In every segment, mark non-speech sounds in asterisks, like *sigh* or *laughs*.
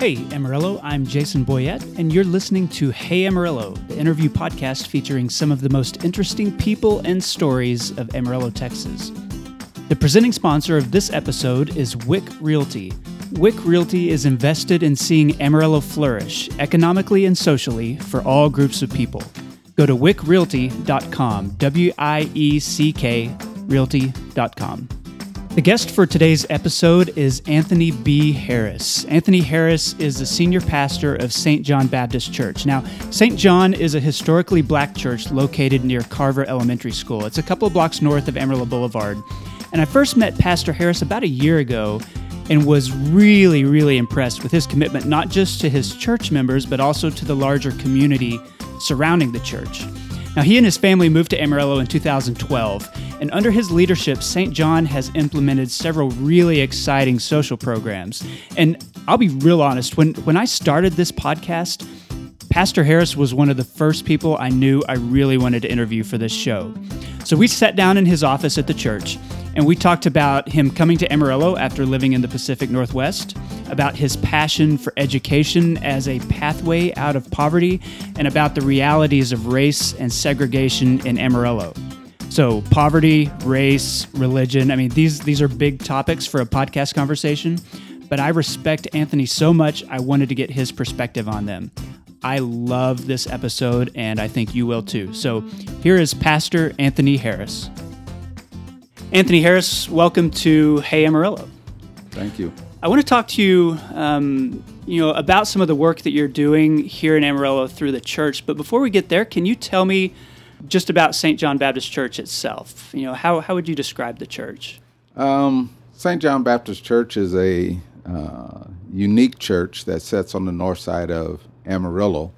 Hey, Amarillo, I'm Jason Boyett, and you're listening to Hey Amarillo, the interview podcast featuring some of the most interesting people and stories of Amarillo, Texas. The presenting sponsor of this episode is Wieck Realty. Wieck Realty is invested in seeing Amarillo flourish economically and socially for all groups of people. Go to wieckrealty.com, W I E C K realty.com. The guest for today's episode is Anthony B. Harris. Anthony Harris is the senior pastor of St. John Baptist Church. Now, St. John is a historically black church located near Carver Elementary School. It's a couple blocks north of Amarillo Boulevard. And I first met Pastor Harris about a year ago and was really, really impressed with his commitment not just to his church members, but also to the larger community surrounding the church. Now, he and his family moved to Amarillo in 2012, and under his leadership, St. John has implemented several really exciting social programs. And I'll be real honest, when, when I started this podcast, Pastor Harris was one of the first people I knew I really wanted to interview for this show. So we sat down in his office at the church and we talked about him coming to Amarillo after living in the Pacific Northwest, about his passion for education as a pathway out of poverty, and about the realities of race and segregation in Amarillo. So, poverty, race, religion, I mean, these, these are big topics for a podcast conversation, but I respect Anthony so much, I wanted to get his perspective on them. I love this episode, and I think you will too. So, here is Pastor Anthony Harris. Anthony Harris, welcome to Hey Amarillo. Thank you. I want to talk to you, um, you know, about some of the work that you're doing here in Amarillo through the church. But before we get there, can you tell me just about St. John Baptist Church itself? You know, how how would you describe the church? Um, St. John Baptist Church is a uh, unique church that sits on the north side of Amarillo.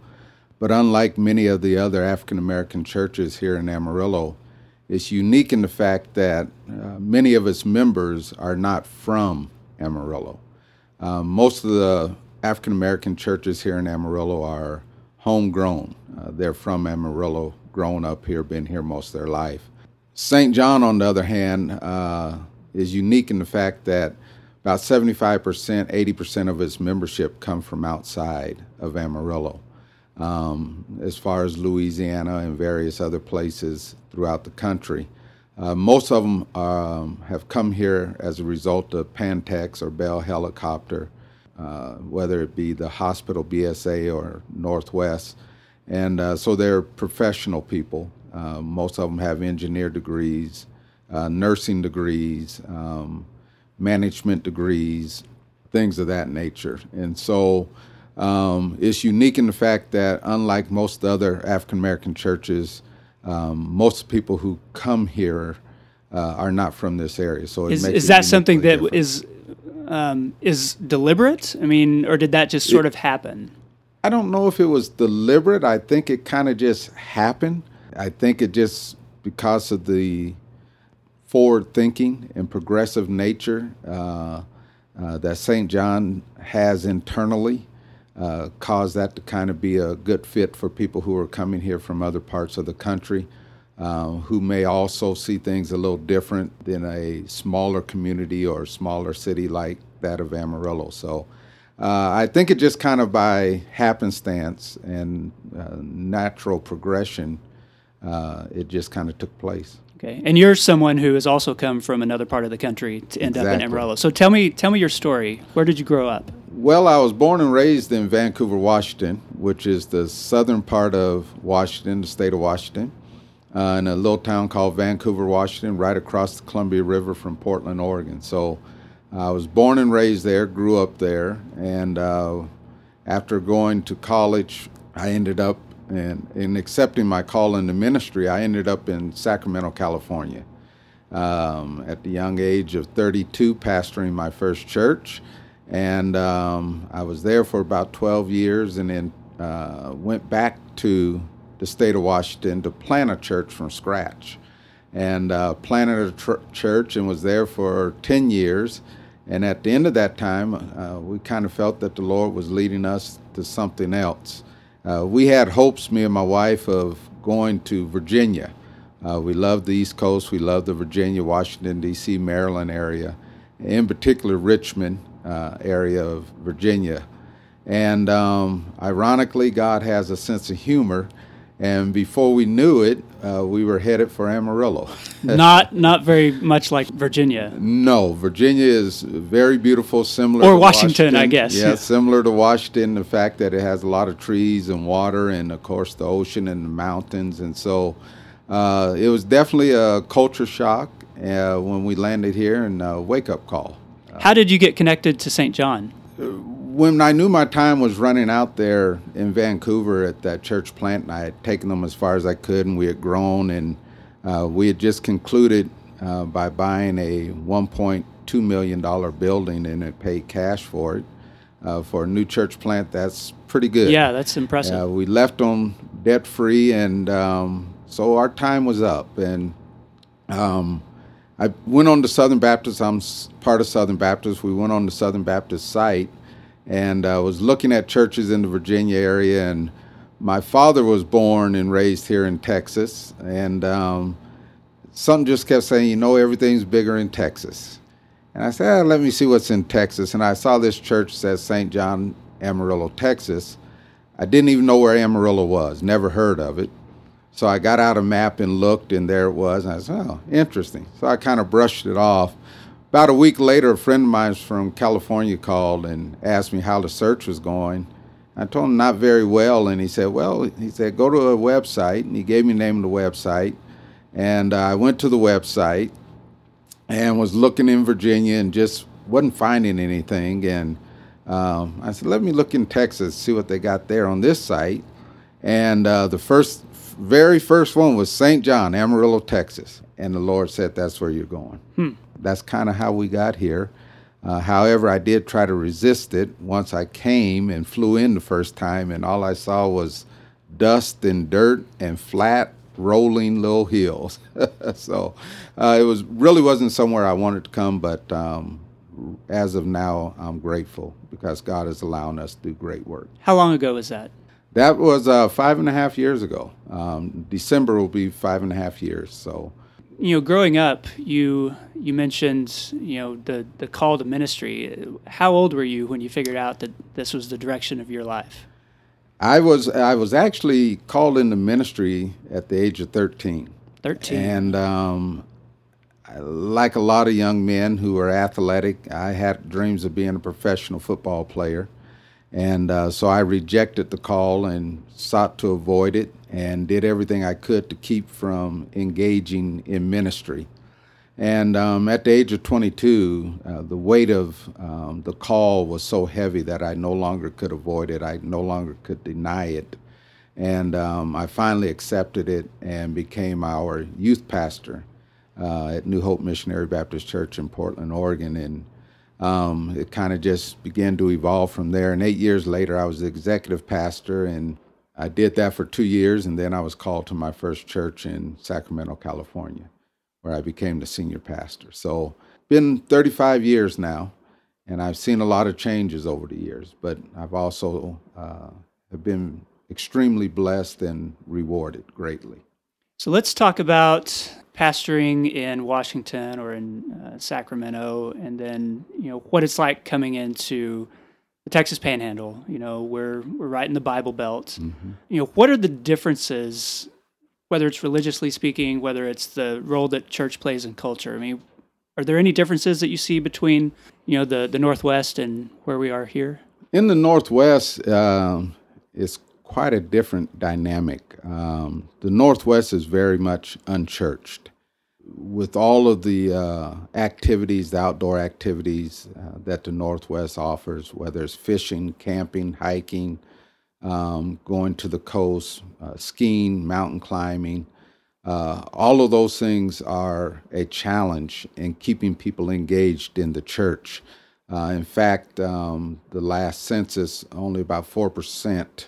But unlike many of the other African American churches here in Amarillo, it's unique in the fact that uh, many of its members are not from Amarillo. Um, most of the African American churches here in Amarillo are homegrown. Uh, they're from Amarillo, grown up here, been here most of their life. St. John, on the other hand, uh, is unique in the fact that about 75%, 80% of its membership come from outside of Amarillo um, as far as Louisiana and various other places throughout the country. Uh, most of them um, have come here as a result of Pantex or Bell Helicopter, uh, whether it be the hospital BSA or Northwest. And uh, so they're professional people. Uh, most of them have engineer degrees, uh, nursing degrees, um, management degrees, things of that nature. And so um, it's unique in the fact that, unlike most other African American churches, um, most people who come here uh, are not from this area. So is, is that something that different. is um, is deliberate? I mean, or did that just sort it, of happen? I don't know if it was deliberate. I think it kind of just happened. I think it just because of the forward thinking and progressive nature uh, uh, that St. John has internally uh, caused that to kind of be a good fit for people who are coming here from other parts of the country, uh, who may also see things a little different than a smaller community or smaller city like that of Amarillo. So uh, I think it just kind of by happenstance and uh, natural progression, uh, it just kind of took place. Okay, and you're someone who has also come from another part of the country to end exactly. up in Amarillo. So tell me, tell me your story. Where did you grow up? Well, I was born and raised in Vancouver, Washington, which is the southern part of Washington, the state of Washington, uh, in a little town called Vancouver, Washington, right across the Columbia River from Portland, Oregon. So I was born and raised there, grew up there, and uh, after going to college, I ended up and in accepting my call into ministry, I ended up in Sacramento, California. Um, at the young age of 32, pastoring my first church. And um, I was there for about 12 years and then uh, went back to the state of Washington to plant a church from scratch. And uh, planted a tr- church and was there for 10 years. And at the end of that time, uh, we kind of felt that the Lord was leading us to something else. Uh, we had hopes, me and my wife, of going to Virginia. Uh, we love the East Coast. We love the Virginia, Washington, D.C., Maryland area, in particular Richmond uh, area of Virginia. And um, ironically, God has a sense of humor. And before we knew it, uh, we were headed for Amarillo. *laughs* not not very much like Virginia. No, Virginia is very beautiful, similar or to Washington, I guess. Yeah, similar to Washington, the fact that it has a lot of trees and water, and of course the ocean and the mountains, and so uh, it was definitely a culture shock uh, when we landed here and a wake up call. How did you get connected to St. John? when I knew my time was running out there in Vancouver at that church plant, and I had taken them as far as I could, and we had grown, and uh, we had just concluded uh, by buying a 1.2 million dollar building and it paid cash for it. Uh, for a new church plant, that's pretty good. Yeah, that's impressive. Uh, we left them debt free, and um, so our time was up. And um, I went on to Southern Baptist. I'm part of Southern Baptist. We went on the Southern Baptist site and I uh, was looking at churches in the Virginia area. And my father was born and raised here in Texas, and um, something just kept saying, you know, everything's bigger in Texas. And I said, ah, let me see what's in Texas. And I saw this church says St. John Amarillo, Texas. I didn't even know where Amarillo was, never heard of it. So I got out a map and looked, and there it was. And I said, oh, interesting. So I kind of brushed it off. About a week later, a friend of mine from California called and asked me how the search was going. I told him not very well, and he said, "Well, he said go to a website," and he gave me the name of the website, and uh, I went to the website and was looking in Virginia and just wasn't finding anything, and um, I said, "Let me look in Texas, see what they got there on this site," and uh, the first, very first one was St. John, Amarillo, Texas, and the Lord said, "That's where you're going." Hmm that's kind of how we got here. Uh, however, I did try to resist it once I came and flew in the first time, and all I saw was dust and dirt and flat, rolling little hills. *laughs* so uh, it was really wasn't somewhere I wanted to come, but um, as of now, I'm grateful because God is allowing us to do great work. How long ago was that? That was uh, five and a half years ago. Um, December will be five and a half years. So you know, growing up, you you mentioned you know the the call to ministry. How old were you when you figured out that this was the direction of your life? I was I was actually called into ministry at the age of thirteen. Thirteen, and um, like a lot of young men who are athletic, I had dreams of being a professional football player. And uh, so I rejected the call and sought to avoid it and did everything I could to keep from engaging in ministry. And um, at the age of 22, uh, the weight of um, the call was so heavy that I no longer could avoid it. I no longer could deny it. And um, I finally accepted it and became our youth pastor uh, at New Hope Missionary Baptist Church in Portland, Oregon. And um, it kind of just began to evolve from there. And eight years later, I was the executive pastor, and I did that for two years. And then I was called to my first church in Sacramento, California, where I became the senior pastor. So, been 35 years now, and I've seen a lot of changes over the years. But I've also uh, have been extremely blessed and rewarded greatly. So let's talk about pastoring in Washington or in uh, Sacramento, and then you know what it's like coming into the Texas Panhandle. You know, we're we're right in the Bible Belt. Mm-hmm. You know, what are the differences, whether it's religiously speaking, whether it's the role that church plays in culture? I mean, are there any differences that you see between you know the the Northwest and where we are here? In the Northwest, um, it's quite a different dynamic. Um, the Northwest is very much unchurched. With all of the uh, activities, the outdoor activities uh, that the Northwest offers, whether it's fishing, camping, hiking, um, going to the coast, uh, skiing, mountain climbing, uh, all of those things are a challenge in keeping people engaged in the church. Uh, in fact, um, the last census, only about 4%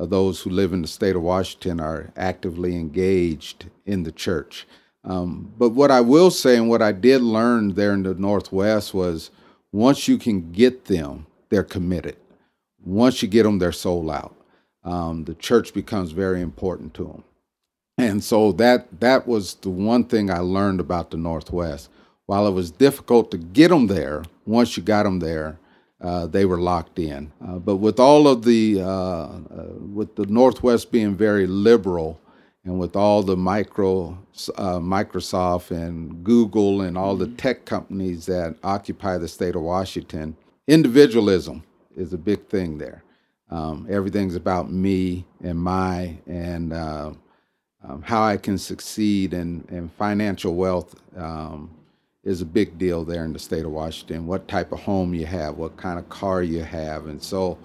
of those who live in the state of Washington are actively engaged in the church. Um, but what I will say and what I did learn there in the Northwest was once you can get them, they're committed. Once you get them, they're sold out. Um, the church becomes very important to them. And so that that was the one thing I learned about the Northwest. While it was difficult to get them there, once you got them there, uh, they were locked in. Uh, but with all of the, uh, uh, with the Northwest being very liberal, and with all the micro, uh, Microsoft and Google and all the tech companies that occupy the state of Washington, individualism is a big thing there. Um, everything's about me and my and um, how I can succeed and, and financial wealth um, is a big deal there in the state of Washington. What type of home you have, what kind of car you have, and so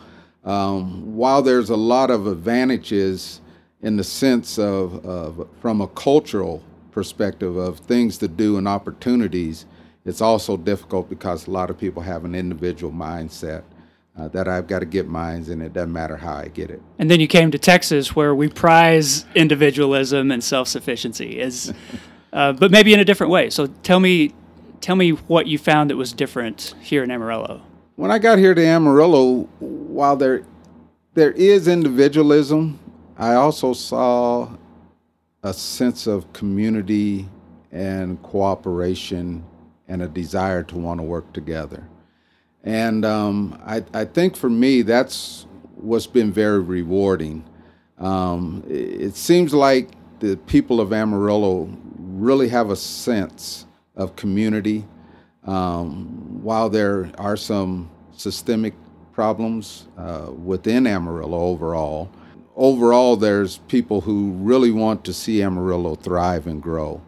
um, while there's a lot of advantages in the sense of, of from a cultural perspective of things to do and opportunities, it's also difficult because a lot of people have an individual mindset. Uh, that I've got to get mines, and it doesn't matter how I get it. And then you came to Texas, where we prize individualism and self-sufficiency, as, *laughs* uh, but maybe in a different way. So tell me, tell me what you found that was different here in Amarillo. When I got here to Amarillo, while there there is individualism, I also saw a sense of community and cooperation and a desire to want to work together. And um, I, I, think for me, that's what's been very rewarding. Um, it, seems like the people of Amarillo really have a sense of community. Um, while there are some systemic problems uh, within Amarillo overall, overall, there's people who really want to see Amarillo thrive and grow.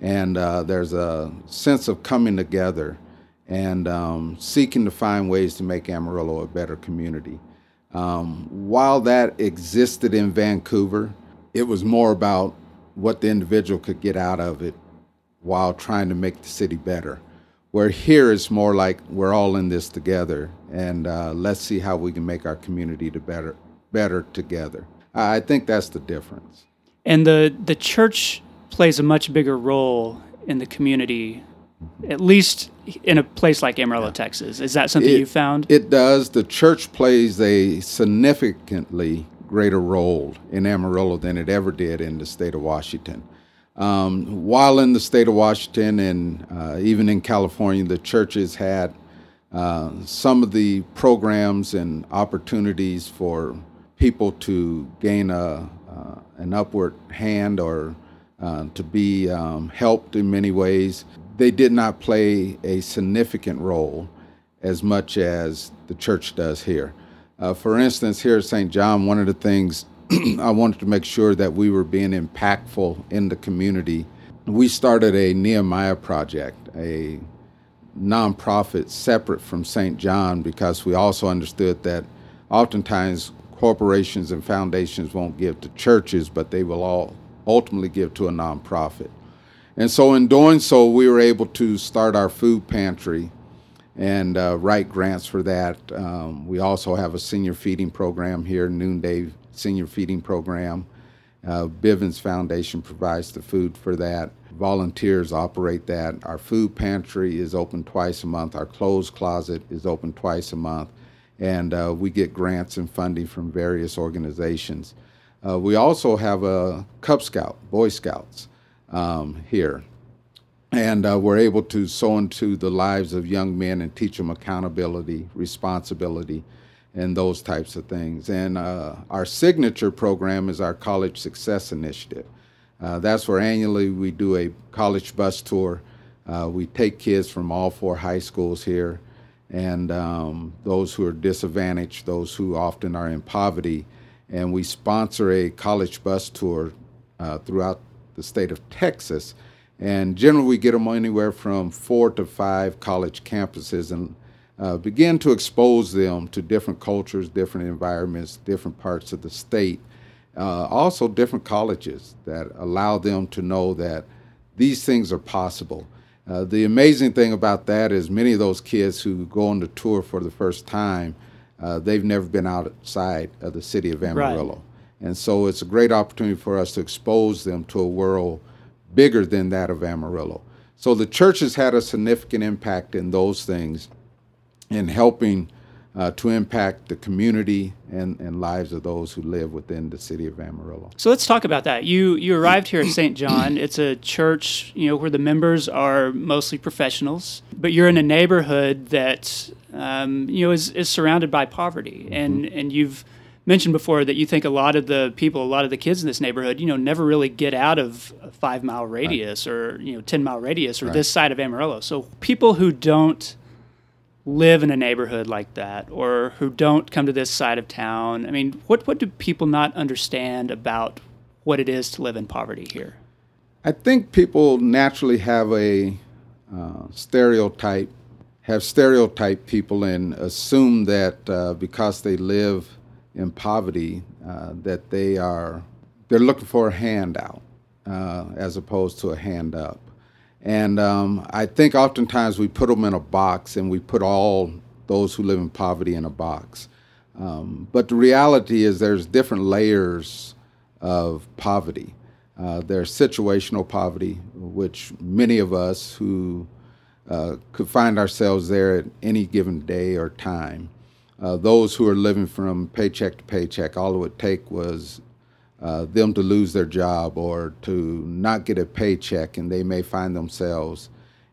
And uh, there's a sense of coming together and um, seeking to find ways to make Amarillo a better community. Um, while that existed in Vancouver, it was more about what the individual could get out of it while trying to make the city better. Where here it's more like we're all in this together, and uh, let's see how we can make our community to better, better together. I think that's the difference. And the the church plays a much bigger role in the community, at least in a place like Amarillo, yeah. Texas. Is that something it, you found? It does. The church plays a significantly greater role in Amarillo than it ever did in the state of Washington. Um, while in the state of Washington and uh, even in California, the churches had uh, some of the programs and opportunities for people to gain a, uh, an upward hand or uh, to be um, helped in many ways. They did not play a significant role as much as the church does here. Uh, for instance, here at St. John, one of the things *clears throat* I wanted to make sure that we were being impactful in the community. We started a Nehemiah project, a nonprofit separate from St. John, because we also understood that oftentimes corporations and foundations won't give to churches, but they will all ultimately give to a nonprofit. And so, in doing so, we were able to start our food pantry and uh, write grants for that. Um, we also have a senior feeding program here, Noonday Senior Feeding Program. Uh, Bivins Foundation provides the food for that. Volunteers operate that. Our food pantry is open twice a month. Our clothes closet is open twice a month and uh, we get grants and funding from various organizations. Uh, we also have a Cub Scout, Boy Scouts um, here, and uh, we're able to sow into the lives of young men and teach them accountability, responsibility, and those types of things. And uh, our signature program is our College Success Initiative. Uh, that's where annually we do a college bus tour. Uh, we take kids from all four high schools here and um, those who are disadvantaged, those who often are in poverty. And we sponsor a college bus tour uh, throughout the state of Texas. And generally, we get them anywhere from four to five college campuses and uh, begin to expose them to different cultures, different environments, different parts of the state. Uh, also, different colleges that allow them to know that these things are possible. Uh, the amazing thing about that is many of those kids who go on the tour for the first time, uh, they've never been outside of the city of Amarillo. Right. And so it's a great opportunity for us to expose them to a world bigger than that of Amarillo. So the church has had a significant impact in those things in helping uh, to impact the community and, and lives of those who live within the city of Amarillo. So let's talk about that. You you arrived here at *coughs* St. John. It's a church, you know, where the members are mostly professionals, but you're in a neighborhood that um, you know is, is surrounded by poverty, mm-hmm. and and you've mentioned before that you think a lot of the people, a lot of the kids in this neighborhood, you know, never really get out of a five mile radius right. or you know ten mile radius or right. this side of Amarillo. So people who don't live in a neighborhood like that or who don't come to this side of town? I mean, what, what do people not understand about what it is to live in poverty here? I think people naturally have a uh, stereotype, have stereotyped people and assume that uh, because they live in poverty, uh, that they are they're looking for a handout uh, as opposed to a hand up. And um, I think oftentimes we put them in a box and we put all those who live in poverty in a box. Um, but the reality is there's different layers of poverty. Uh, there's situational poverty, which many of us who uh, could find ourselves there at any given day or time. Uh, those who are living from paycheck to paycheck, all it would take was uh, them to lose their job or to not get a paycheck, and they may find themselves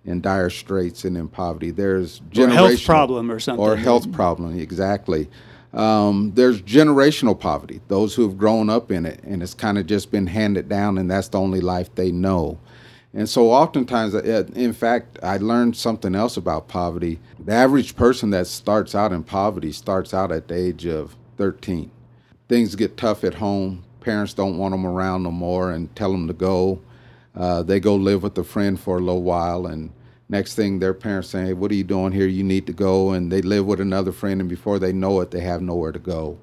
in dire straits and in poverty. There's or health problem or something, or health problem exactly. Um, there's generational poverty; those who have grown up in it, and it's kind of just been handed down, and that's the only life they know. And so, oftentimes, uh, in fact, I learned something else about poverty. The average person that starts out in poverty starts out at the age of 13. Things get tough at home parents don't want them around no more and tell them to go. Uh, they go live with a friend for a little while, and next thing their parents say, hey, "What are you doing here? You need to go." And they live with another friend, and before they know it, they have nowhere to go.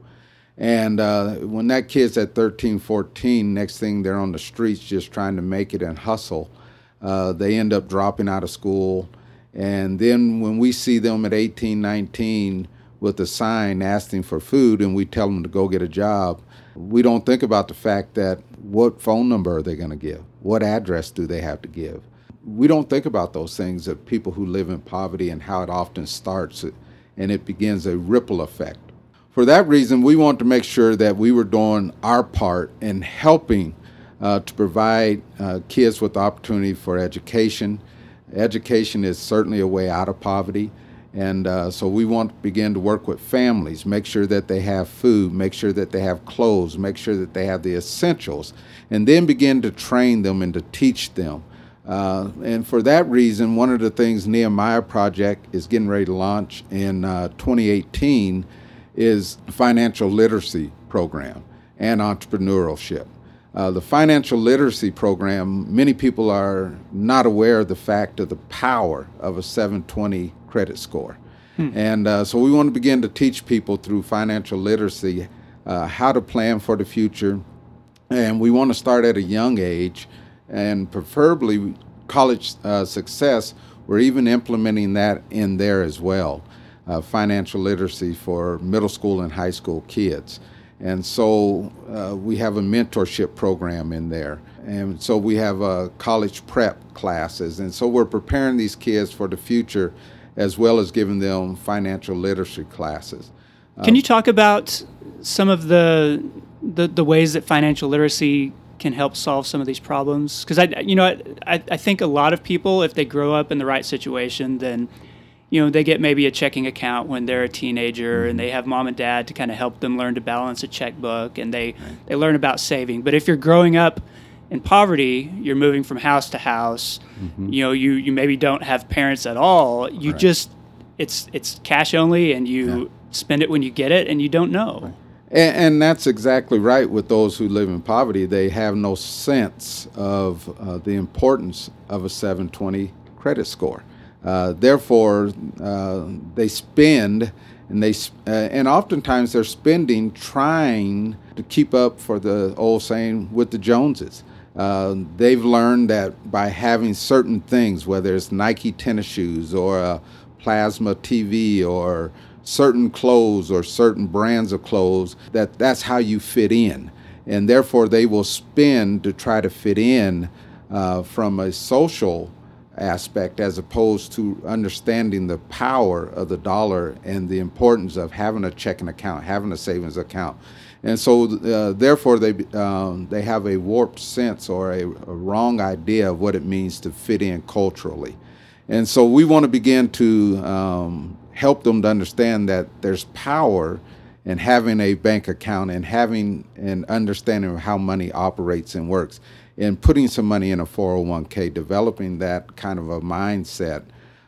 And uh, when that kid's at 13, 14, next thing they're on the streets just trying to make it and hustle. Uh, they end up dropping out of school. And then when we see them at 18, 19 with a sign asking for food and we tell them to go get a job, we don't think about the fact that what phone number are they going to give? What address do they have to give? We don't think about those things of people who live in poverty and how it often starts and it begins a ripple effect. For that reason, we want to make sure that we were doing our part in helping uh, to provide uh, kids with opportunity for education. Education is certainly a way out of poverty. And uh, so we want to begin to work with families, make sure that they have food, make sure that they have clothes, make sure that they have the essentials, and then begin to train them and to teach them. Uh, and for that reason, one of the things Nehemiah Project is getting ready to launch in uh, 2018 is financial literacy program and entrepreneurship. Uh, the financial literacy program, many people are not aware of the fact of the power of a 720 credit score. Hmm. And uh, so we want to begin to teach people through financial literacy uh, how to plan for the future. And we want to start at a young age and preferably college uh, success. We're even implementing that in there as well uh, financial literacy for middle school and high school kids. And so uh, we have a mentorship program in there. And so we have uh, college prep classes. And so we're preparing these kids for the future as well as giving them financial literacy classes. Can you talk about some of the, the, the ways that financial literacy can help solve some of these problems? Because I, you know, I, I think a lot of people, if they grow up in the right situation, then you know they get maybe a checking account when they're a teenager mm-hmm. and they have mom and dad to kind of help them learn to balance a checkbook and they right. they learn about saving but if you're growing up in poverty you're moving from house to house mm-hmm. you know you you maybe don't have parents at all you right. just it's it's cash only and you yeah. spend it when you get it and you don't know right. and, and, that's exactly right with those who live in poverty they have no sense of uh, the importance of a 720 credit score uh, therefore, uh, they spend, and they uh, and oftentimes they're spending trying to keep up for the old saying with the Joneses. Uh, they've learned that by having certain things, whether it's Nike tennis shoes or a plasma TV or certain clothes or certain brands of clothes, that that's how you fit in, and therefore they will spend to try to fit in uh, from a social aspect as opposed to understanding the power of the dollar and the importance of having a checking account, having a savings account. And so, uh, therefore, they, um, they have a warped sense or a, a, wrong idea of what it means to fit in culturally. And so, we want to begin to um, help them to understand that there's power in having a bank account and having an understanding of how money operates and works and putting some money in a 401k, developing that kind of a mindset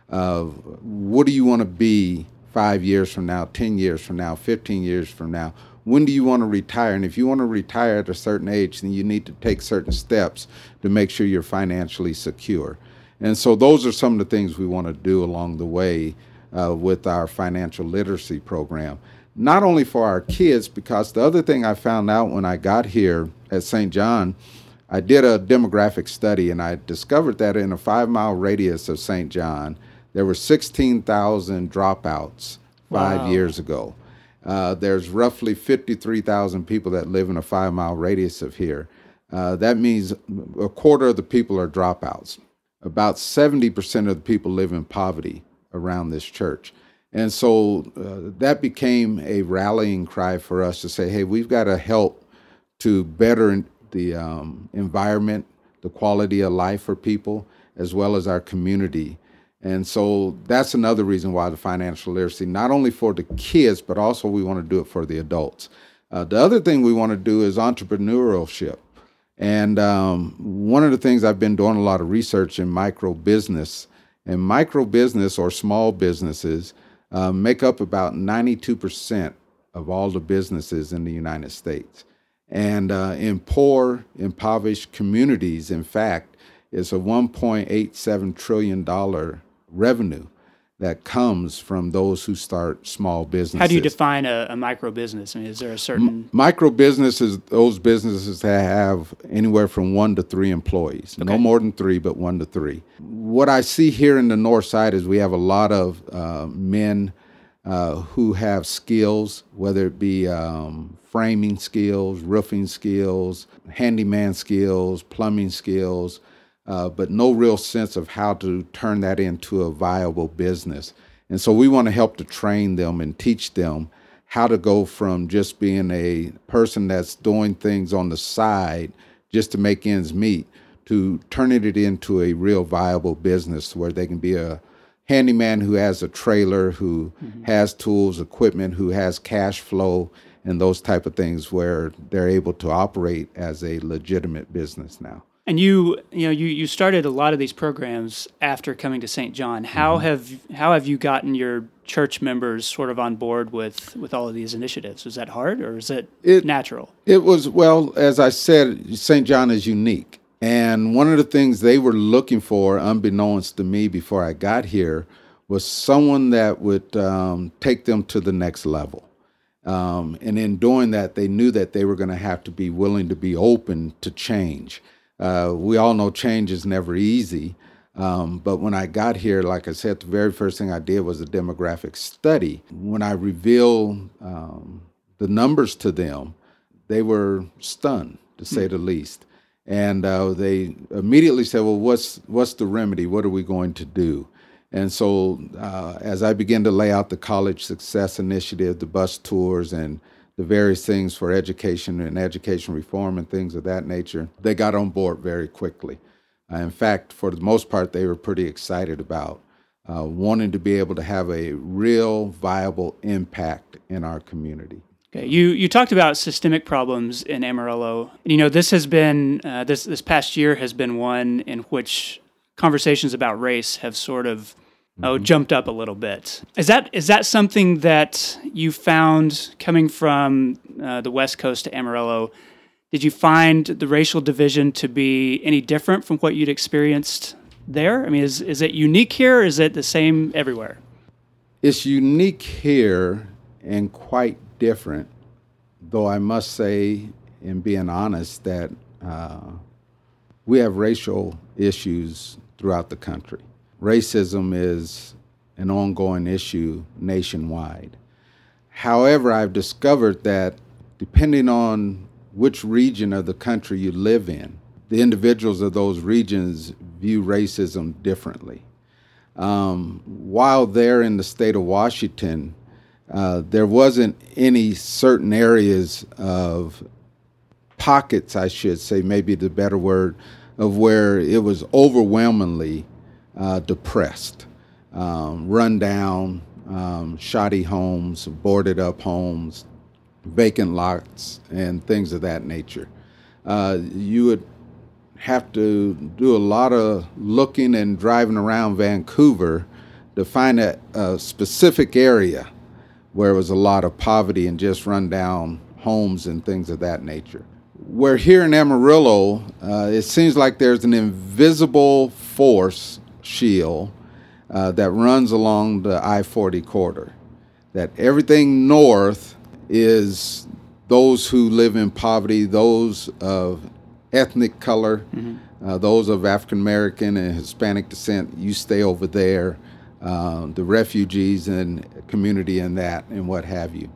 of what do you want to be five years from now, 10 years from now, 15 years from now? When do you want to retire? And if you want to retire at a certain age, then you need to take certain steps to make sure you're financially secure. And so those are some of the things we want to do along the way uh, with our financial literacy program. Not only for our kids, because the other thing I found out when I got here at St. John I did a demographic study and I discovered that in a five mile radius of St. John, there were 16,000 dropouts five wow. years ago. Uh, there's roughly 53,000 people that live in a five mile radius of here. Uh, that means a quarter of the people are dropouts. About 70% of the people live in poverty around this church. And so uh, that became a rallying cry for us to say, hey, we've got to help to better the um, environment, the quality of life for people, as well as our community. And so that's another reason why the financial literacy, not only for the kids, but also we want to do it for the adults. Uh, the other thing we want to do is entrepreneurship. And um, one of the things I've been doing a lot of research in micro business, and micro business or small businesses uh, make up about 92% of all the businesses in the United States. And uh, in poor, impoverished communities, in fact, it's a $1.87 trillion revenue that comes from those who start small businesses. How do you define a, a micro business? I mean, is there a certain M- micro businesses? Those businesses that have anywhere from one to three employees, okay. no more than three, but one to three. What I see here in the north side is we have a lot of uh, men uh, who have skills, whether it be um, framing skills, roofing skills, handyman skills, plumbing skills, uh, but no real sense of how to turn that into a viable business. And so we want to help to train them and teach them how to go from just being a person that's doing things on the side just to make ends meet to turning it into a real viable business where they can be a handyman who has a trailer, who mm-hmm. has tools, equipment, who has cash flow, and those type of things where they're able to operate as a legitimate business now. And you, you know, you, you started a lot of these programs after coming to St. John. How mm-hmm. have how have you gotten your church members sort of on board with with all of these initiatives? Was that hard or is it, it natural? It was well, as I said, St. John is unique. And one of the things they were looking for, unbeknownst to me before I got here, was someone that would um, take them to the next level. Um, and in doing that, they knew that they were going to have to be willing to be open to change. Uh, we all know change is never easy. Um, but when I got here, like I said, the very first thing I did was a demographic study. When I revealed um, the numbers to them, they were stunned, to say mm. the least and uh, they immediately said, "Well, what's what's the remedy? What are we going to do?" And so, uh, as I began to lay out the college success initiative, the bus tours, and the various things for education and education reform and things of that nature, they got on board very quickly. Uh, in fact, for the most part, they were pretty excited about uh, wanting to be able to have a real viable impact in our community. Okay, you you talked about systemic problems in Amarillo. You know, this has been uh, this this past year has been one in which conversations about race have sort of. Oh jumped up a little bit. Is that is that something that you found coming from uh, the West Coast to Amarillo? Did you find the racial division to be any different from what you'd experienced there? I mean, is is it unique here? is it the same everywhere? It's unique here and quite different, though I must say, in being honest, that uh, we have racial issues throughout the country. Racism is an ongoing issue nationwide. However, I've discovered that depending on which region of the country you live in, the individuals of those regions view racism differently. Um, while there in the state of Washington, uh, there wasn't any certain areas of pockets, I should say, maybe the better word, of where it was overwhelmingly uh, depressed, um, run down, um, shoddy homes, boarded up homes, vacant lots, and things of that nature. Uh, you would have to do a lot of looking and driving around Vancouver to find a, a specific area where there was a lot of poverty and just run down homes and things of that nature. Where here in Amarillo, uh, it seems like there's an invisible force shield uh, that runs along the I 40 corridor. That everything north is those who live in poverty, those of ethnic color, mm-hmm. uh, those of African American and Hispanic descent, you stay over there. Uh, the refugees and community and that and what have you.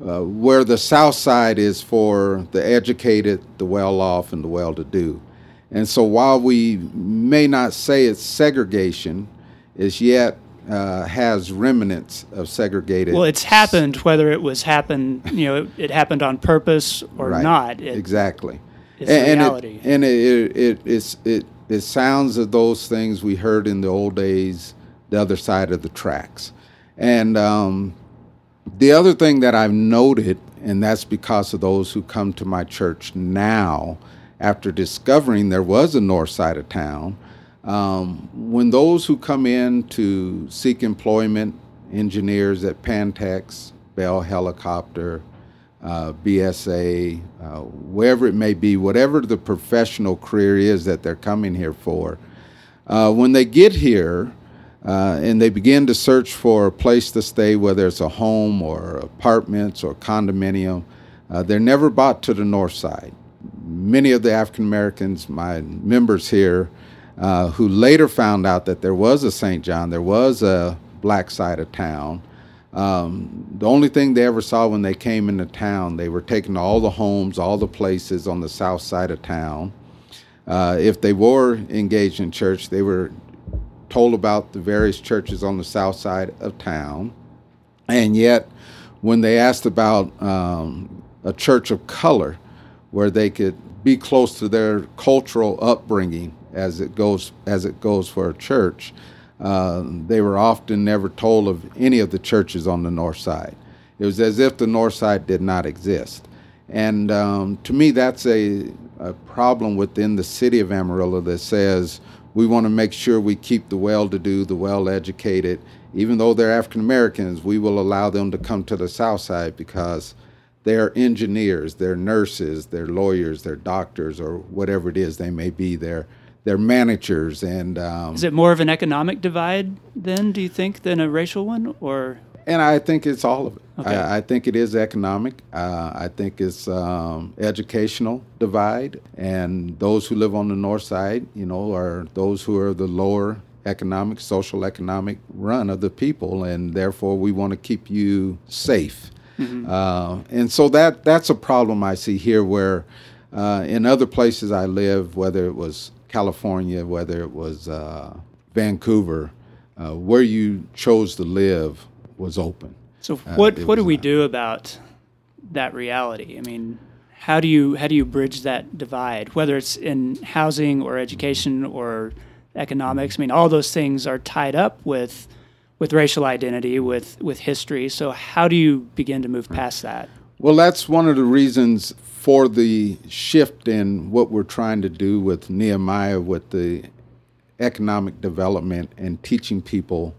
Uh, where the south side is for the educated, the well off, and the well to do. And so while we may not say it's segregation, it's yet uh, has remnants of segregated. Well, it's happened whether it was happened, you know, it, it happened on purpose or right. not. It, exactly. It's and, reality. And, it, and it, it, it's, it, it sounds of those things we heard in the old days, the other side of the tracks. And um, the other thing that I've noted, and that's because of those who come to my church now, after discovering there was a north side of town, um, when those who come in to seek employment, engineers at Pantex, Bell Helicopter, uh, BSA, uh, wherever it may be, whatever the professional career is that they're coming here for, uh, when they get here uh, and they begin to search for a place to stay, whether it's a home or apartments or condominium, uh, they're never brought to the north side. Many of the African Americans, my members here, uh, who later found out that there was a St. John, there was a black side of town. Um, the only thing they ever saw when they came into town, they were taken to all the homes, all the places on the south side of town. Uh, if they were engaged in church, they were told about the various churches on the south side of town. And yet, when they asked about um, a church of color where they could be close to their cultural upbringing, as it goes as it goes for a church. Uh, they were often never told of any of the churches on the north side. It was as if the north side did not exist. And um, to me, that's a, a, problem within the city of Amarillo that says we want to make sure we keep the well to do, the well educated. Even though they're African Americans, we will allow them to come to the south side because they're engineers, they're nurses, they're lawyers, they're doctors, or whatever it is they may be. They're they're managers and um, is it more of an economic divide then do you think than a racial one or? And i think it's all of it. Okay. I, I think it is economic. Uh, i think it's um, educational divide. And those who live on the north side you know are those who are the lower economic social economic run of the people. And therefore we want to keep you safe mm-hmm. uh, and so that that's a problem i see here where uh, in other places I live, whether it was California, whether it was uh, Vancouver, uh, where you chose to live was open. So what what do we not. do about that reality? I mean, how do you how do you bridge that divide? Whether it's in housing or education or economics, I mean, all those things are tied up with with racial identity, with with history. So how do you begin to move past that? Well, that's one of the reasons for the shift in what we're trying to do with Nehemiah, with the economic development and teaching people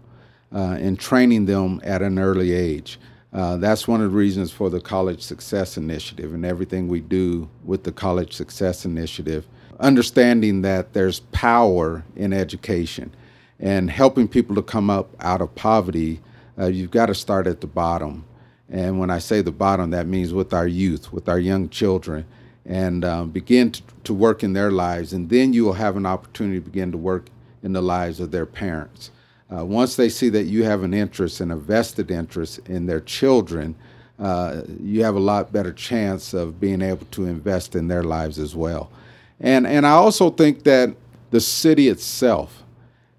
uh, and training them at an early age. Uh, that's one of the reasons for the College Success Initiative and everything we do with the College Success Initiative. Understanding that there's power in education and helping people to come up out of poverty, uh, you've got to start at the bottom. And when I say the bottom, that means with our youth, with our young children, and um, begin to, to work in their lives. And then you will have an opportunity to begin to work in the lives of their parents. Uh, once they see that you have an interest and a vested interest in their children, uh, you have a lot better chance of being able to invest in their lives as well. And and I also think that the city itself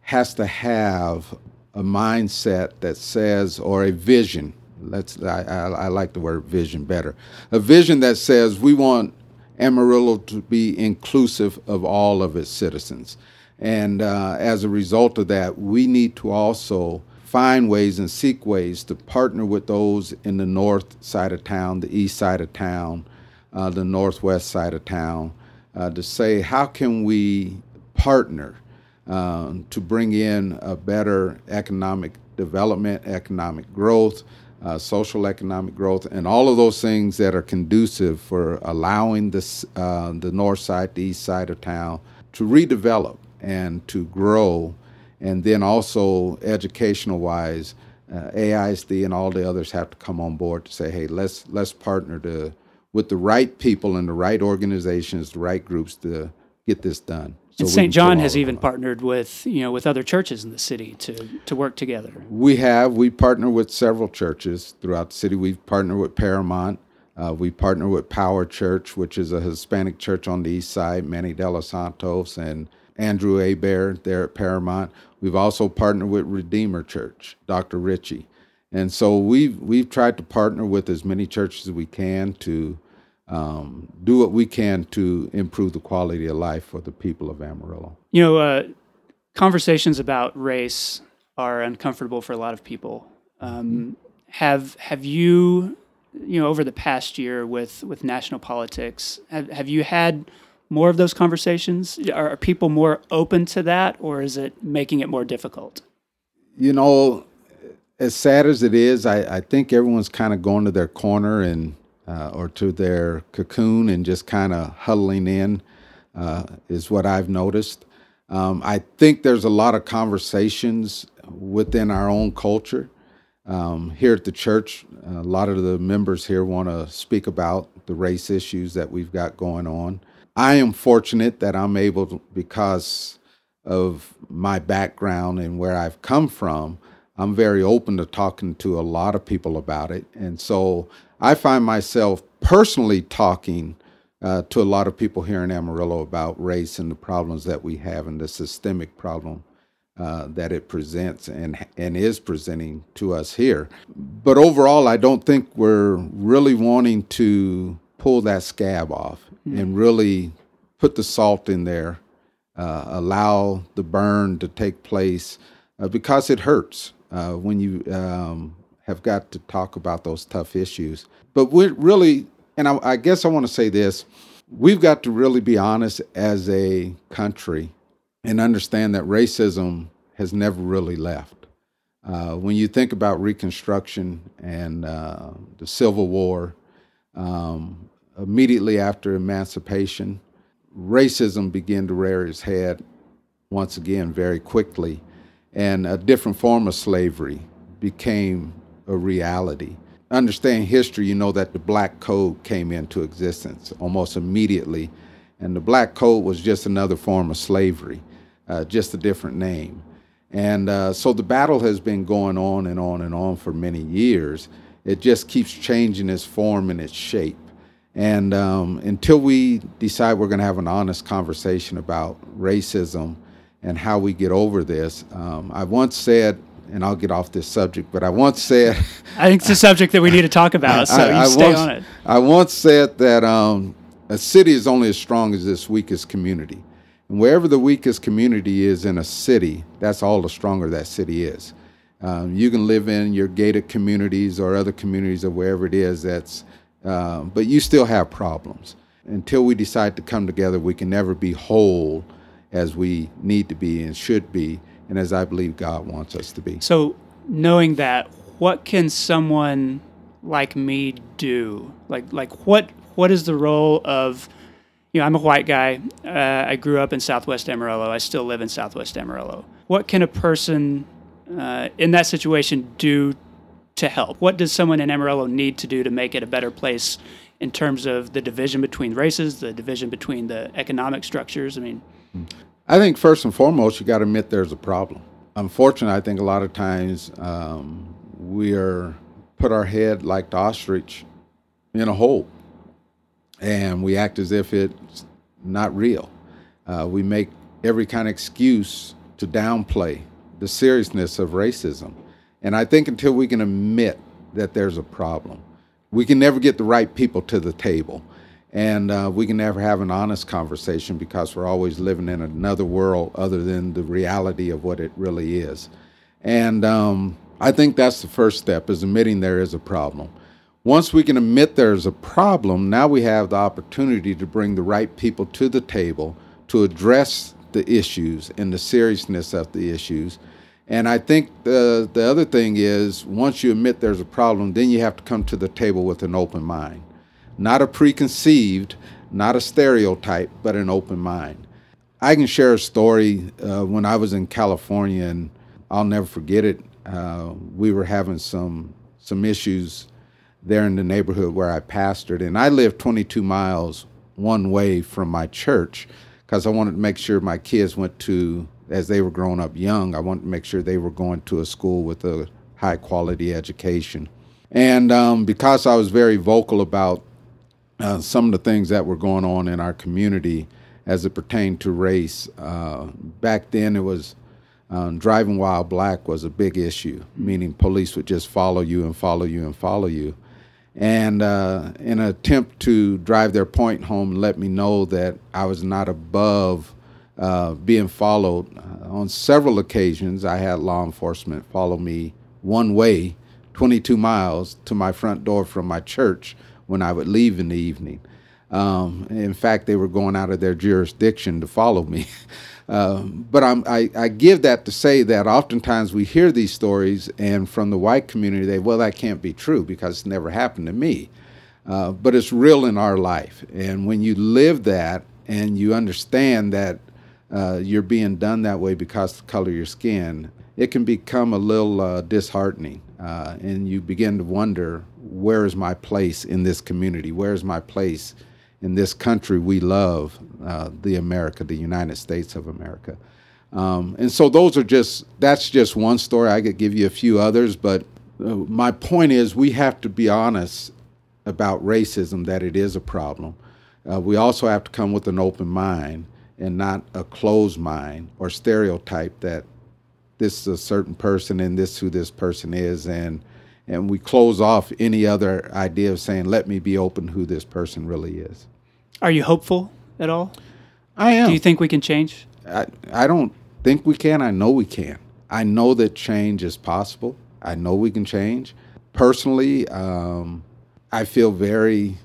has to have a mindset that says or a vision. Let's I, I, I like the word vision better. A vision that says we want Amarillo to be inclusive of all of its citizens. And uh, as a result of that, we need to also find ways and seek ways to partner with those in the north side of town, the east side of town, uh, the northwest side of town, uh, to say how can we partner um, to bring in a better economic development, economic growth, uh, social economic growth, and all of those things that are conducive for allowing this, uh, the north side, the east side of town to redevelop and to grow. And then also educational wise, uh, AISD and all the others have to come on board to say, hey, let's let's partner to with the right people and the right organizations, the right groups to get this done. So and St. John has even partnered with you know with other churches in the city to to work together. We have. We partner with several churches throughout the city. We've partnered with Paramount. Uh, we partner with Power Church, which is a Hispanic church on the east side, Manny De Los Santos and Andrew Abair there at Paramount. We've also partnered with Redeemer Church, Dr. Ritchie. And so we've we've tried to partner with as many churches as we can to um, do what we can to improve the quality of life for the people of Amarillo. You know, uh, conversations about race are uncomfortable for a lot of people. Um, have have you, you know, over the past year with with national politics, have have you had more of those conversations? Are, are people more open to that, or is it making it more difficult? You know, as sad as it is, I, I think everyone's kind of going to their corner and uh, or to their cocoon and just kind of huddling in uh, is what I've noticed. Um, I think there's a lot of conversations within our own culture. Um, here at the church, a lot of the members here want to speak about the race issues that we've got going on. I am fortunate that I'm able to, because of my background and where I've come from, I'm very open to talking to a lot of people about it. And so I find myself personally talking uh, to a lot of people here in Amarillo about race and the problems that we have and the systemic problem uh, that it presents and and is presenting to us here. But overall, I don't think we're really wanting to pull that scab off mm-hmm. and really put the salt in there, uh, allow the burn to take place uh, because it hurts uh, when you um, have got to talk about those tough issues. But we're really, and I, I guess I want to say this we've got to really be honest as a country and understand that racism has never really left. Uh, when you think about Reconstruction and uh, the Civil War, um, immediately after emancipation, racism began to rear its head once again very quickly, and a different form of slavery became a reality. Understand history, you know that the Black Code came into existence almost immediately, and the Black Code was just another form of slavery, uh, just a different name. And uh, so the battle has been going on and on and on for many years. It just keeps changing its form and its shape. And um, until we decide we're going to have an honest conversation about racism and how we get over this, um, I once said and I'll get off this subject, but I once said. I think it's a subject that we need to talk about, *laughs* so I, you I stay once, on it. I once said that um, a city is only as strong as its weakest community. And wherever the weakest community is in a city, that's all the stronger that city is. Um, you can live in your gated communities or other communities or wherever it is that's, um, but you still have problems. Until we decide to come together, we can never be whole as we need to be and should be and as I believe God wants us to be. So, knowing that, what can someone like me do? Like, like what what is the role of you know, I'm a white guy. Uh, I grew up in Southwest Amarillo. I still live in Southwest Amarillo. What can a person uh, in that situation do to help? What does someone in Amarillo need to do to make it a better place in terms of the division between races, the division between the economic structures? I mean, I think first and foremost, you got to admit there's a problem. Unfortunately, I think a lot of times um, we are put our head like the ostrich in a hole, and we act as if it's not real. Uh, we make every kind of excuse to downplay the seriousness of racism. And I think until we can admit that there's a problem, we can never get the right people to the table. And uh, we can never have an honest conversation because we're always living in another world other than the reality of what it really is. And um, I think that's the first step is admitting there is a problem. Once we can admit there's a problem, now we have the opportunity to bring the right people to the table to address the issues and the seriousness of the issues. And I think the the other thing is once you admit there's a problem, then you have to come to the table with an open mind. Not a preconceived, not a stereotype, but an open mind. I can share a story uh, when I was in California, and I'll never forget it. Uh, we were having some some issues there in the neighborhood where I pastored, and I lived 22 miles one way from my church because I wanted to make sure my kids went to, as they were growing up young, I wanted to make sure they were going to a school with a high quality education. And um, because I was very vocal about uh, some of the things that were going on in our community as it pertained to race, uh, back then it was um, driving while black was a big issue, meaning police would just follow you and follow you and follow you and uh, in an attempt to drive their point home let me know that I was not above uh, being followed. Uh, on several occasions, I had law enforcement follow me one way, 22 miles, to my front door from my church when I would leave in the evening. Um, in fact, they were going out of their jurisdiction to follow me. Uh, *laughs* but I, I give that to say that oftentimes we hear these stories, and from the white community, they, well, that can't be true because it's never happened to me. Uh, but it's real in our life. And when you live that and you understand that uh, you're being done that way because of the color of your skin, it can become a little uh, disheartening. Uh, and you begin to wonder, where is my place in this community? Where is my place in this country we love, uh, the America, the United States of America. Um, and so those are just, that's just one story. I could give you a few others, but uh, my point is we have to be honest about racism, that it is a problem. Uh, we also have to come with an open mind and not a closed mind or stereotype that this is a certain person and this who this person is and and we close off any other idea of saying, let me be open who this person really is. Are you hopeful at all? I am. Do you think we can change? I, I don't think we can. I know we can. I know that change is possible. I know we can change. Personally, um, I feel very,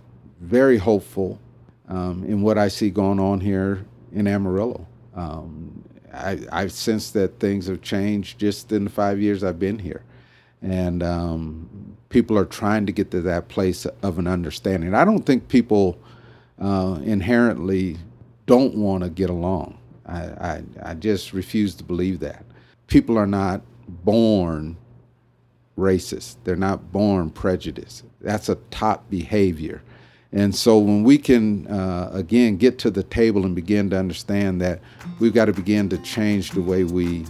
very hopeful um, in what I see going on here in Amarillo. Um, I, I've sensed that things have changed just in the five years I've been here and um, people are trying to get to that place of an understanding. I don't think people uh, inherently don't want to get along. I, I, I just refuse to believe that. People are not born racist. They're not born prejudiced. That's a top behavior. And so when we can, uh, again, get to the table and begin to understand that we've got to begin to change the way we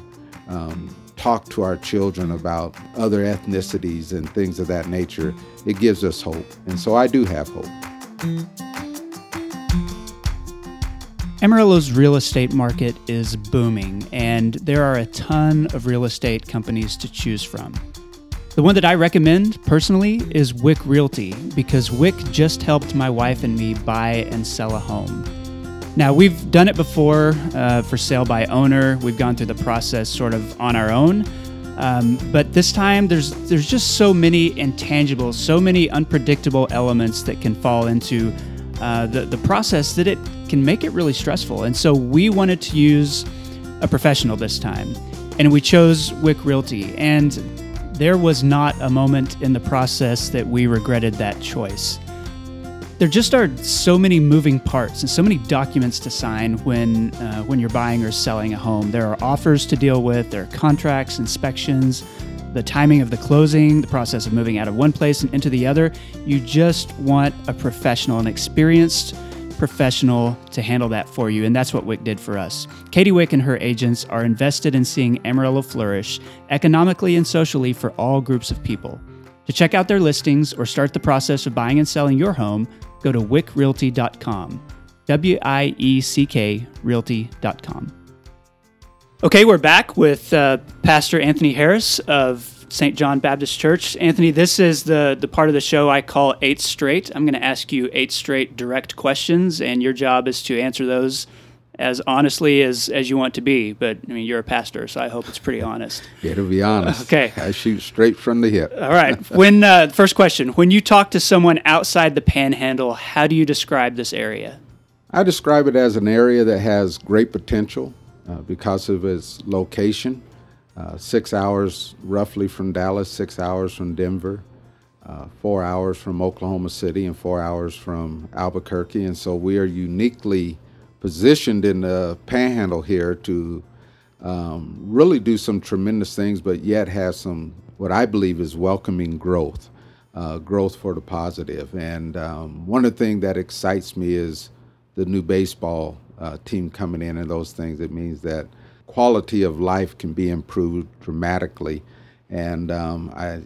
um, talk to our children about other ethnicities and things of that nature, it gives us hope. And so I do have hope. Amarillo's real estate market is booming, and there are a ton of real estate companies to choose from. The one that I recommend personally is Wieck Realty because Wieck just helped my wife and me buy and sell a home. Now, we've done it before uh, for sale by owner. We've gone through the process sort of on our own. Um, but this time, there's there's just so many intangibles, so many unpredictable elements that can fall into uh, the the process that it can make it really stressful. And so we wanted to use a professional this time, and we chose Wieck Realty. And there was not a moment in the process that we regretted that choice there just are so many moving parts and so many documents to sign when uh, when you're buying or selling a home. There are offers to deal with, there are contracts, inspections, the timing of the closing, the process of moving out of one place and into the other. You just want a professional, an experienced professional to handle that for you, and that's what Wieck did for us. Katie Wieck and her agents are invested in seeing Amarillo flourish economically and socially for all groups of people. To check out their listings or start the process of buying and selling your home, go to wieckrealty.com. W I E C K Realty.com. Okay, we're back with uh, Pastor Anthony Harris of St. John Baptist Church. Anthony, this is the, the part of the show I call Eight Straight. I'm going to ask you eight straight direct questions, and your job is to answer those as honestly as, as you want to be. But I mean, you're a pastor, so I hope it's pretty honest. Yeah, to be honest. *laughs* Okay. I shoot straight from the hip. All right. *laughs* When uh, first question: When you talk to someone outside the Panhandle, how do you describe this area? I describe it as an area that has great potential uh, because of its location. Uh, six hours roughly from Dallas, six hours from Denver, uh, four hours from Oklahoma City, and four hours from Albuquerque. And so we are uniquely positioned in the panhandle here to um, really do some tremendous things, but yet have some what I believe is welcoming growth, uh, growth for the positive. And um, one of the things that excites me is the new baseball uh, team coming in and those things. It means that quality of life can be improved dramatically. And um, I,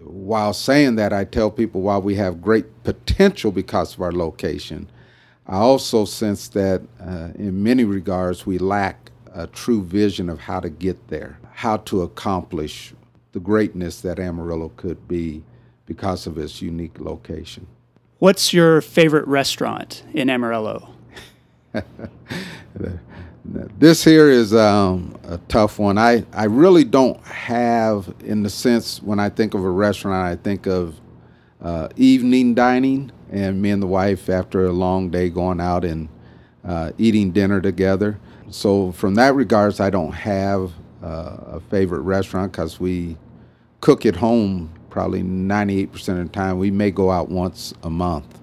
while saying that, I tell people while we have great potential because of our location, I also sense that uh, in many regards we lack a true vision of how to get there, how to accomplish the greatness that Amarillo could be because of its unique location. What's your favorite restaurant in Amarillo? *laughs* this here is um, a tough one. I, I really don't have, in the sense, when I think of a restaurant, I think of uh, evening dining and me and the wife after a long day going out and uh, eating dinner together. So, from that regards, I don't have uh, a favorite restaurant because we cook at home probably 98% of the time. We may go out once a month.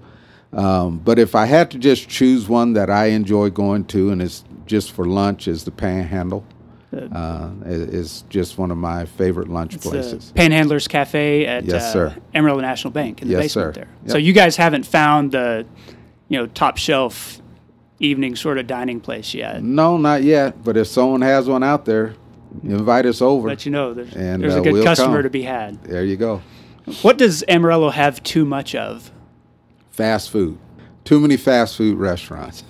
Um, but if I had to just choose one that I enjoy going to, and it's just for lunch, is the Panhandle. Uh, is just one of my favorite lunch It's places. Panhandlers Cafe at Yes, uh, sir. Amarillo National Bank in the Yes, basement sir. there. Yep. So you guys haven't found the, you know, top shelf evening sort of dining place yet. No, not yet. But if someone has one out there, invite us over. Let you know, there's, And, there's a uh, good we'll customer come. to be had. there you go. What does Amarillo have too much of? Fast food. Too many fast food restaurants.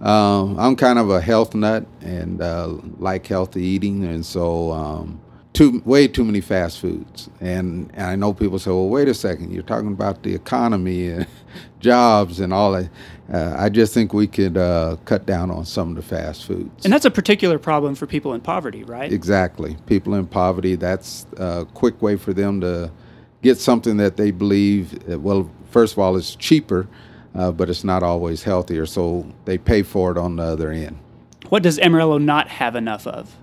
Um, I'm kind of a health nut and uh, like healthy eating, and so um, too way too many fast foods. And, and I know people say, "Well, wait a second, you're talking about the economy and *laughs* jobs and all that." Uh, I just think we could uh, cut down on some of the fast foods. And that's a particular problem for people in poverty, right? Exactly. People in poverty, that's a quick way for them to get something that they believe, uh, well, first of all, it's cheaper, uh, but it's not always healthier. So they pay for it on the other end. What does Amarillo not have enough of?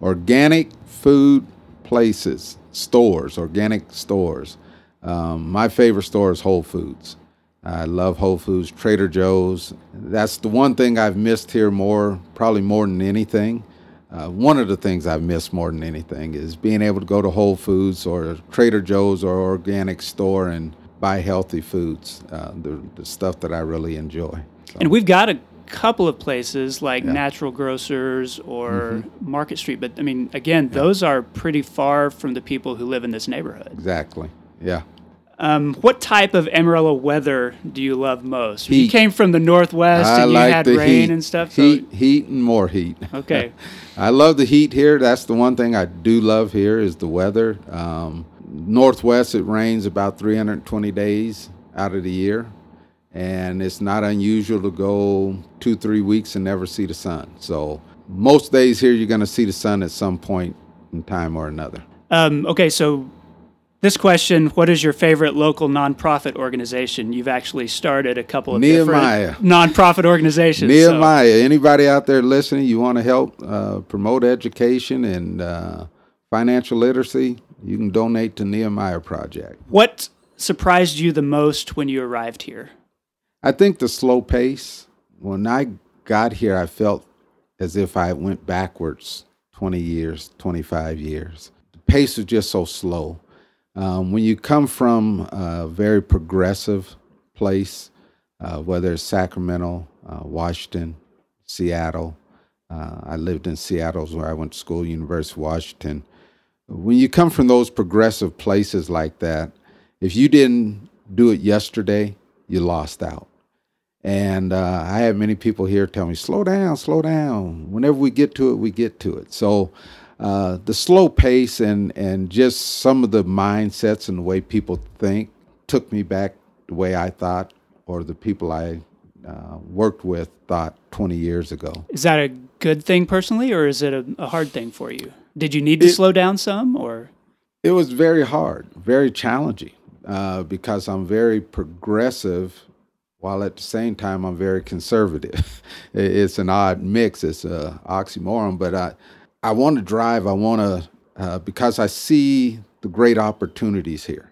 Organic food places, stores, organic stores. Um, my favorite store is Whole Foods. I love Whole Foods, Trader Joe's. That's the one thing I've missed here more, probably more than anything. Uh, one of the things I've missed more than anything is being able to go to Whole Foods or Trader Joe's or organic store and buy healthy foods, uh, the, the stuff that I really enjoy. So, And we've got a couple of places like Natural Grocers or Mm-hmm. Market Street, but I mean, again, those are pretty far from the people who live in this neighborhood. exactly. Yeah. Um, what type of Amarillo weather do you love most? You came from the northwest I and you like had rain heat. and stuff. So, Heat, heat, and more heat. *laughs* okay. I love the heat here. That's the one thing I do love here is the weather. Um, northwest, it rains about 320 days out of the year, and it's not unusual to go two, three weeks and never see the sun. So most days here, you're going to see the sun at some point in time or another. Um, okay, so this question What is your favorite local nonprofit organization? You've actually started a couple of Nehemiah. different nonprofit organizations. so- Nehemiah, anybody out there listening, you want to help uh, promote education and uh, financial literacy, you can donate to Nehemiah Project. what surprised you the most when you arrived here? I think the slow pace. When I got here, I felt as if I went backwards 20 years, 25 years. The pace was just so slow. Um, when you come from a very progressive place, uh, whether it's Sacramento, uh, Washington, Seattle, uh, I lived in Seattle, where I went to school, University of Washington. When you come from those progressive places like that, if you didn't do it yesterday, you lost out. And uh, I have many people here tell me, slow down, slow down. Whenever we get to it, we get to it. So uh, the slow pace and, and just some of the mindsets and the way people think took me back the way I thought or the people I uh, worked with thought 20 years ago. Is that a good thing personally, or is it a, a hard thing for you? Did you need to it, slow down some, or? It was very hard, very challenging, uh, because I'm very progressive, while at the same time I'm very conservative. *laughs* it's an odd mix. It's a oxymoron, but I, I want to drive. I want to uh, because I see the great opportunities here.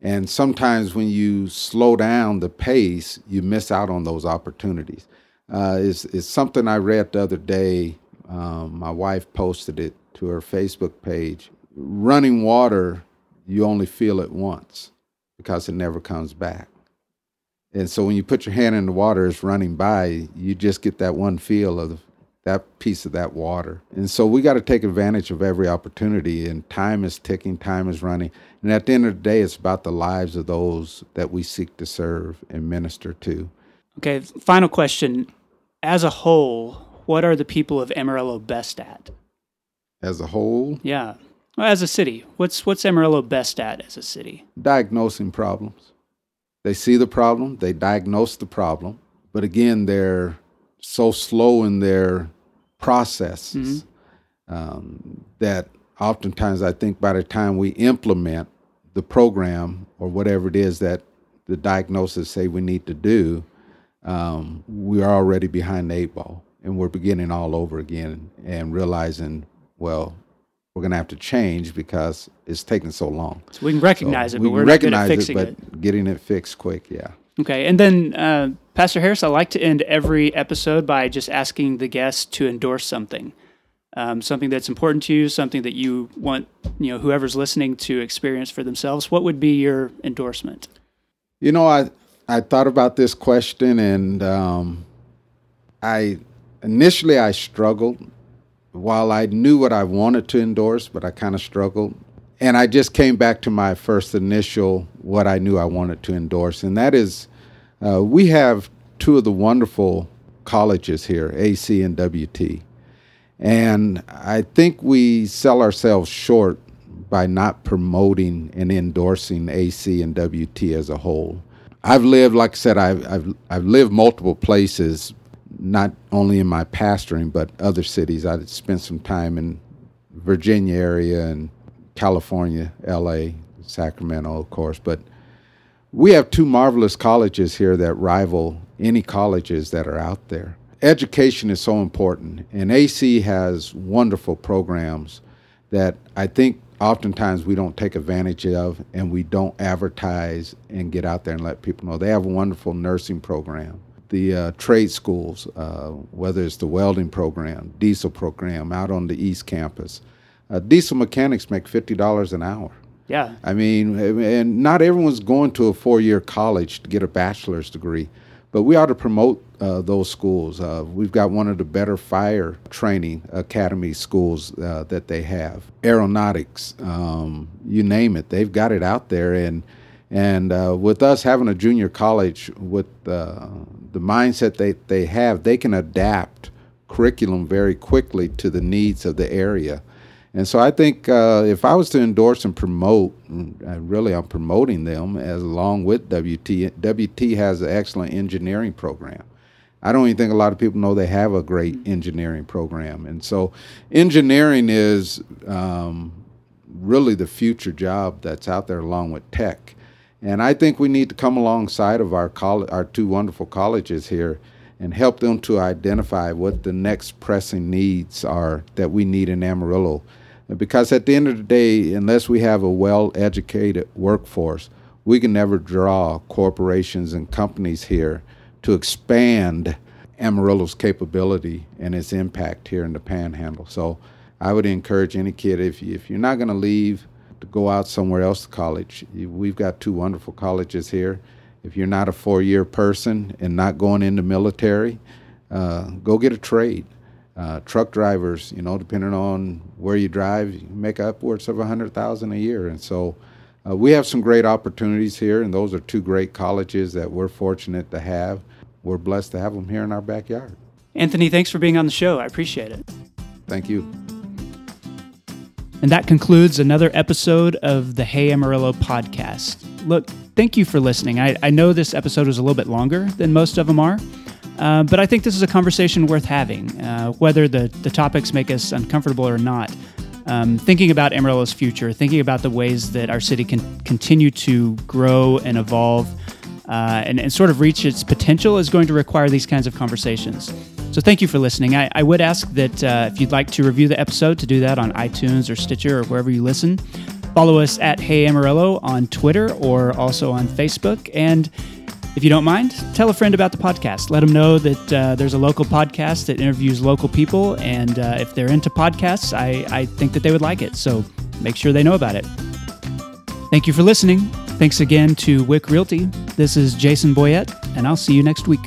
And sometimes when you slow down the pace, you miss out on those opportunities. Uh, it's, it's something I read the other day. Um, my wife posted it to her Facebook page. Running water, you only feel it once because it never comes back. And so when you put your hand in the water, it's running by, you just get that one feel of that piece of that water. And so we got to take advantage of every opportunity, and time is ticking, time is running. And at the end of the day, it's about the lives of those that we seek to serve and minister to. Okay, final question. As a whole, what are the people of Amarillo best at? As a whole? Yeah. Well, as a city, what's what's Amarillo best at as a city? Diagnosing problems. They see the problem, they diagnose the problem, but again, they're so slow in their processes mm-hmm. um, that oftentimes I think by the time we implement the program or whatever it is that the diagnosis say we need to do, um, we are already behind the eight ball and we're beginning all over again and realizing, well, we're going to have to change because it's taking so long. So we can recognize so it, but we are recognize not good at fixing it, but it. getting it fixed quick, yeah. Okay, and then uh, Pastor Harris, I like to end every episode by just asking the guest to endorse something, um, something that's important to you, something that you want you know whoever's listening to experience for themselves. What would be your endorsement? You know, I I thought about this question, and um, I initially I struggled. While I knew what I wanted to endorse, but I kind of struggled and I just came back to my first initial what I knew I wanted to endorse, and that is uh, we have two of the wonderful colleges here, AC and WT. And I think we sell ourselves short by not promoting and endorsing AC and WT as a whole. I've lived, like I said, I've, I've, I've lived multiple places, not only in my pastoring, but other cities. I spent some time in Virginia area and California, LA, Sacramento, of course. But we have two marvelous colleges here that rival any colleges that are out there. Education is so important, and AC has wonderful programs that I think oftentimes we don't take advantage of and we don't advertise and get out there and let people know. They have a wonderful nursing program. The uh, trade schools, uh, whether it's the welding program, diesel program out on the East Campus, uh, diesel mechanics make fifty dollars an hour. Yeah. I mean, and not everyone's going to a four-year college to get a bachelor's degree, but we ought to promote uh, those schools. Uh, we've got one of the better fire training academy schools uh, that they have. Aeronautics, um, you name it, they've got it out there. And and uh, with us having a junior college, with uh, the mindset they they have, they can adapt curriculum very quickly to the needs of the area. And so I think uh, if I was to endorse and promote, mm, really I'm promoting them as along with WT. WT has an excellent engineering program. I don't even think a lot of people know they have a great engineering program. And so engineering is um, really the future job that's out there along with tech. And I think we need to come alongside of our coll- our two wonderful colleges here and help them to identify what the next pressing needs are that we need in Amarillo because at the end of the day, unless we have a well educated workforce, we can never draw corporations and companies here to expand Amarillo's capability and its impact here in the panhandle. So I would encourage any kid if, you, if you're not going to leave to go out somewhere else to college, we've got two wonderful colleges here. If you're not a four year person and not going into military, uh, go get a trade. Uh, truck drivers, you know, depending on where you drive, you make upwards of a hundred thousand a year, and so uh, we have some great opportunities here, and those are two great colleges that we're fortunate to have. we're blessed to have them here in our backyard. Anthony, thanks for being on the show. I appreciate it. Thank you. And that concludes another episode of the Hey Amarillo podcast. Look, thank you for listening. I, I know this episode was a little bit longer than most of them are, uh, but I think this is a conversation worth having, uh, whether the, the topics make us uncomfortable or not. Um, thinking about Amarillo's future, thinking about the ways that our city can continue to grow and evolve uh, and, and sort of reach its potential is going to require these kinds of conversations. So thank you for listening. I, I would ask that uh, if you'd like to review the episode, to do that on iTunes or Stitcher or wherever you listen. Follow us at Hey Amarillo on Twitter or also on Facebook. And if you don't mind, tell a friend about the podcast. Let them know that uh, there's a local podcast that interviews local people. And uh, if they're into podcasts, I, I think that they would like it. So make sure they know about it. Thank you for listening. Thanks again to Wieck Realty. This is Jason Boyett, and I'll see you next week.